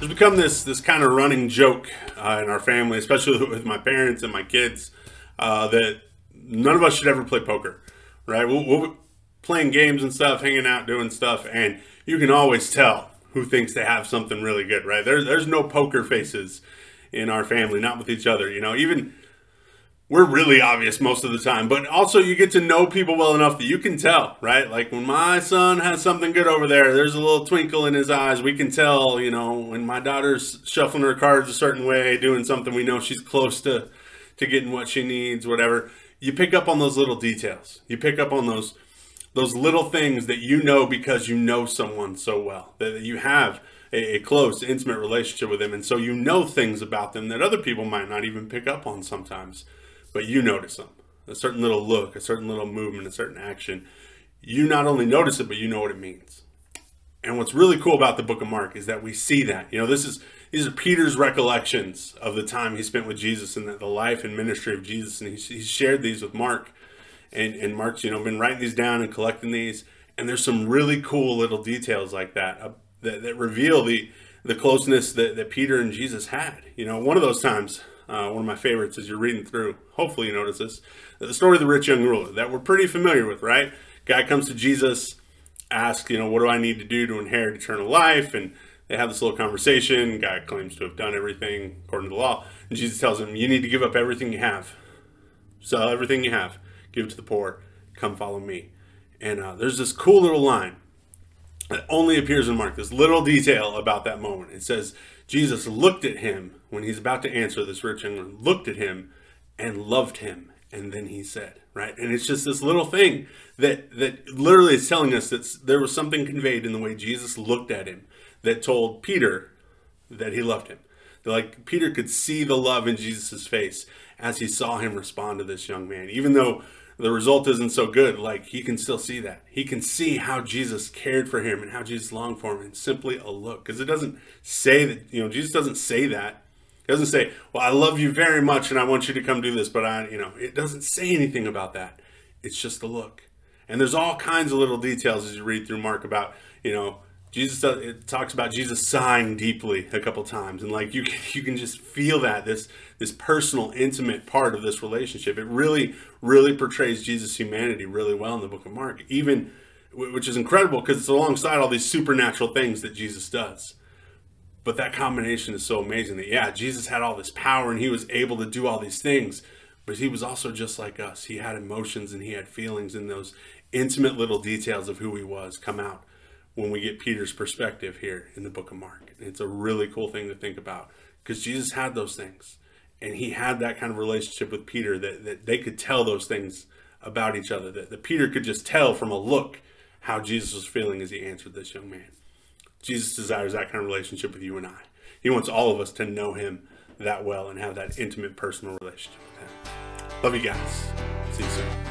There's become this this kind of running joke uh, in our family, especially with my parents and my kids, uh, that none of us should ever play poker, right? We'll, we'll be playing games and stuff, hanging out, doing stuff, and you can always tell who thinks they have something really good, right? There, there's no poker faces in our family, not with each other. You know, even we're really obvious most of the time, but also you get to know people well enough that you can tell, right? Like when my son has something good over there, there's a little twinkle in his eyes. We can tell, you know, when my daughter's shuffling her cards a certain way, doing something, we know she's close to to getting what she needs, whatever. You pick up on those little details. You pick up on those those little things that you know because you know someone so well that you have a, a close, intimate relationship with them, and so you know things about them that other people might not even pick up on sometimes but you notice them. A certain little look, a certain little movement, a certain action. You not only notice it, but you know what it means. And what's really cool about the book of Mark is that we see that. You know, this is these are Peter's recollections of the time he spent with Jesus and the, life and ministry of Jesus. And he, shared these with Mark. And, and Mark's, you know, been writing these down and collecting these. And there's some really cool little details like that uh, that, that reveal the, the closeness that, that Peter and Jesus had. You know, one of those times, uh, one of my favorites as you're reading through. Hopefully, you notice this. The story of the rich young ruler that we're pretty familiar with, right? Guy comes to Jesus, asks, you know, what do I need to do to inherit eternal life? And they have this little conversation. Guy claims to have done everything according to the law. And Jesus tells him, you need to give up everything you have. Sell everything you have. Give it to the poor. Come follow me. And uh, there's this cool little line that only appears in Mark. This little detail about that moment. It says, Jesus looked at him when he's about to answer this rich young man, looked at him and loved him. And then he said, right? And it's just this little thing that, that literally is telling us that there was something conveyed in the way Jesus looked at him that told Peter that he loved him. That like Peter could see the love in Jesus' face as he saw him respond to this young man. Even though the result isn't so good, like he can still see that. He can see how Jesus cared for him and how Jesus longed for him in simply a look. Because it doesn't say that, you know, Jesus doesn't say that. He doesn't say, well, I love you very much and I want you to come do this, but I, you know, it doesn't say anything about that. It's just a look. And there's all kinds of little details as you read through Mark about, you know, Jesus it talks about Jesus sighing deeply a couple times, and like you can, you can just feel that this this personal, intimate part of this relationship. It really, really portrays Jesus' humanity really well in the Book of Mark, even which is incredible because it's alongside all these supernatural things that Jesus does. But that combination is so amazing that yeah, Jesus had all this power and he was able to do all these things, but he was also just like us. He had emotions and he had feelings, and those intimate little details of who he was come out when we get Peter's perspective here in the book of Mark. It's a really cool thing to think about because Jesus had those things and he had that kind of relationship with Peter that, that they could tell those things about each other, that, that Peter could just tell from a look how Jesus was feeling as he answered this young man. Jesus desires that kind of relationship with you and I. He wants all of us to know him that well and have that intimate personal relationship with him. Love you guys. See you soon.